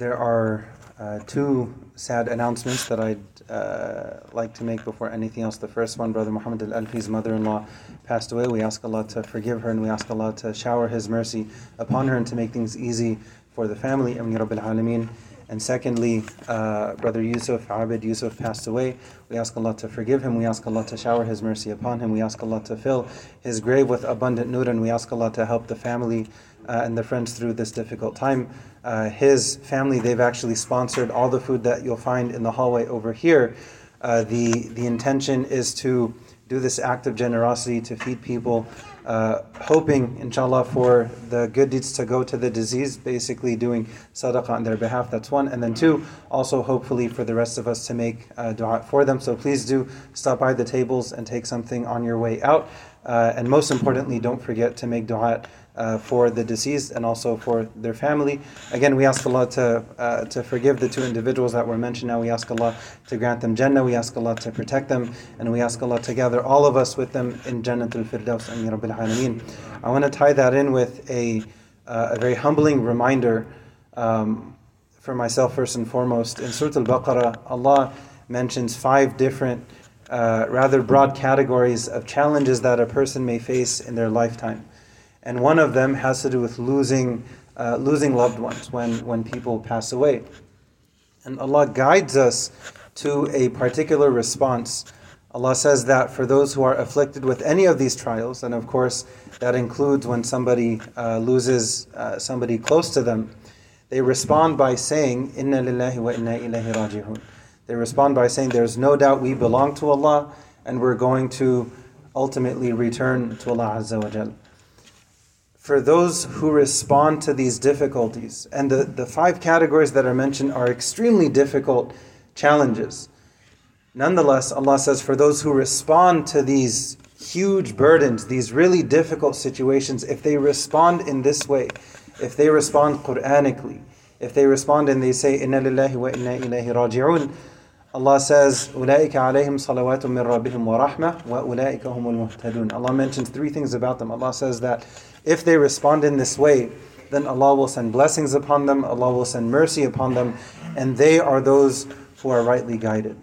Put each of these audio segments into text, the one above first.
There are uh, two sad announcements that I'd uh, like to make before anything else. The first one, Brother Muhammad Al Alfi's mother in law passed away. We ask Allah to forgive her and we ask Allah to shower His mercy upon her and to make things easy for the family. Amin Rabbil Alameen. And secondly, uh, Brother Yusuf, Abid Yusuf passed away. We ask Allah to forgive him. We ask Allah to shower His mercy upon him. We ask Allah to fill his grave with abundant nur, and we ask Allah to help the family uh, and the friends through this difficult time. Uh, his family, they've actually sponsored all the food that you'll find in the hallway over here. Uh, the, the intention is to do this act of generosity to feed people, uh, hoping, inshallah, for the good deeds to go to the disease, basically doing sadaqah on their behalf. That's one. And then two, also hopefully for the rest of us to make uh, dua for them. So please do stop by the tables and take something on your way out. Uh, and most importantly, don't forget to make dua uh, for the deceased and also for their family. Again, we ask Allah to, uh, to forgive the two individuals that were mentioned now. We ask Allah to grant them Jannah. We ask Allah to protect them. And we ask Allah to gather all of us with them in Jannatul Firdaus. Rabbil Alameen. I want to tie that in with a, uh, a very humbling reminder um, for myself, first and foremost. In Surah Al Baqarah, Allah mentions five different, uh, rather broad categories of challenges that a person may face in their lifetime and one of them has to do with losing, uh, losing loved ones when, when people pass away. And Allah guides us to a particular response. Allah says that for those who are afflicted with any of these trials, and of course that includes when somebody uh, loses uh, somebody close to them, they respond by saying, Inna lillahi wa inna ilayhi raji'un. They respond by saying, There's no doubt we belong to Allah and we're going to ultimately return to Allah Azza wa Jalla for those who respond to these difficulties. And the, the five categories that are mentioned are extremely difficult challenges. Nonetheless, Allah says, for those who respond to these huge burdens, these really difficult situations, if they respond in this way, if they respond Quranically, if they respond and they say, Inna lillahi wa inna ilayhi raji'un, Allah says, أُولَٰئِكَ عَلَيْهِمْ صَلَوَاتٌ مِّن رَّبِّهِمْ وَرَحْمَةٌ وَأُولَٰئِكَ هُمُ الْمُهْتَدُونَ Allah mentions three things about them. Allah says that if they respond in this way, then Allah will send blessings upon them, Allah will send mercy upon them, and they are those who are rightly guided.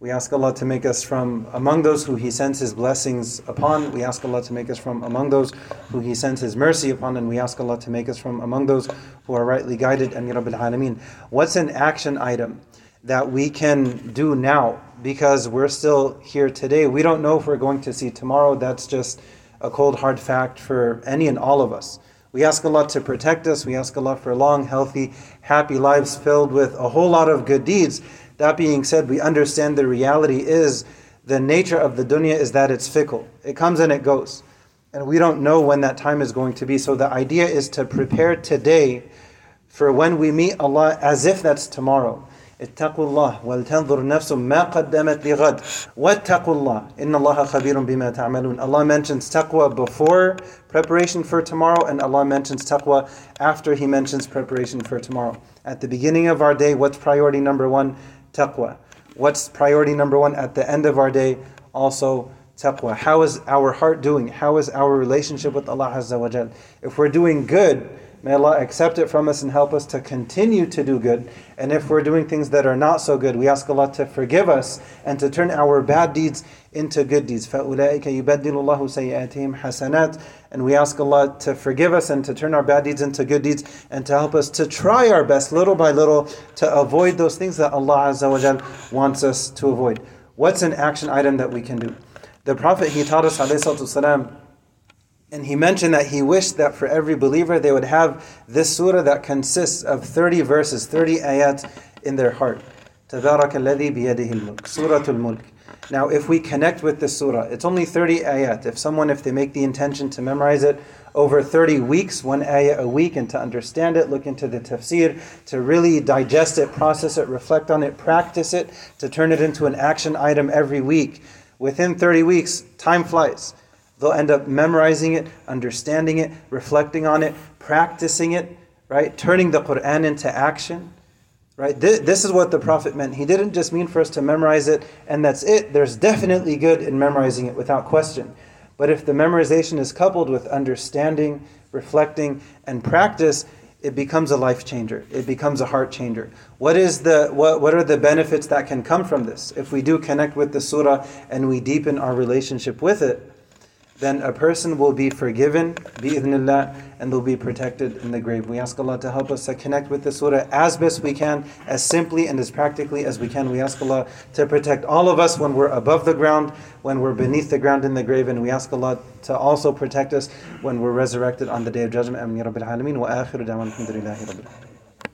We ask Allah to make us from among those who He sends His blessings upon. We ask Allah to make us from among those who He sends His mercy upon. And we ask Allah to make us from among those who are rightly guided. And Rabbil Alameen. What's an action item that we can do now? Because we're still here today. We don't know if we're going to see tomorrow. That's just a cold hard fact for any and all of us. We ask Allah to protect us. We ask Allah for long, healthy, happy lives filled with a whole lot of good deeds. That being said, we understand the reality is the nature of the dunya is that it's fickle. It comes and it goes. And we don't know when that time is going to be. So the idea is to prepare today for when we meet Allah as if that's tomorrow. اتقوا الله ولتنظر نفس ما قدمت لغد واتقوا الله إن الله خبير بما تعملون Allah mentions taqwa before preparation for tomorrow and Allah mentions taqwa after he mentions preparation for tomorrow at the beginning of our day what's priority number one Taqwa. What's priority number one? At the end of our day also taqwa. How is our heart doing? How is our relationship with Allah Azza wa if we're doing good May Allah accept it from us and help us to continue to do good. And if we're doing things that are not so good, we ask Allah to forgive us and to turn our bad deeds into good deeds. فَأُولَٰئِكَ يُبَدِّلُ اللَّهُ سَيِّئَاتِهِمْ حَسَنَاتٍ And we ask Allah to forgive us and to turn our bad deeds into good deeds and to help us to try our best little by little to avoid those things that Allah Azza wa Jal wants us to avoid. What's an action item that we can do? The Prophet, he taught us, alayhi and he mentioned that he wished that for every believer they would have this surah that consists of 30 verses, 30 ayat in their heart. تبارك الذي بيده الملك Surah Al-Mulk. Now if we connect with this surah, it's only 30 ayat. If someone, if they make the intention to memorize it over 30 weeks, one ayat a week, and to understand it, look into the tafsir, to really digest it, process it, reflect on it, practice it, to turn it into an action item every week. Within 30 weeks, time flies. They'll end up memorizing it, understanding it, reflecting on it, practicing it, right? Turning the Quran into action. Right? This, this is what the Prophet meant. He didn't just mean for us to memorize it and that's it. There's definitely good in memorizing it without question. But if the memorization is coupled with understanding, reflecting, and practice, it becomes a life changer. It becomes a heart changer. What is the what, what are the benefits that can come from this? If we do connect with the surah and we deepen our relationship with it, then a person will be forgiven, bi'idhnillah, and they'll be protected in the grave. We ask Allah to help us to connect with the surah as best we can, as simply and as practically as we can. We ask Allah to protect all of us when we're above the ground, when we're beneath the ground in the grave, and we ask Allah to also protect us when we're resurrected on the day of judgment. Amin ya Rabbil Alameen. Wa akhiru da'wan alhamdulillahi Rabbil.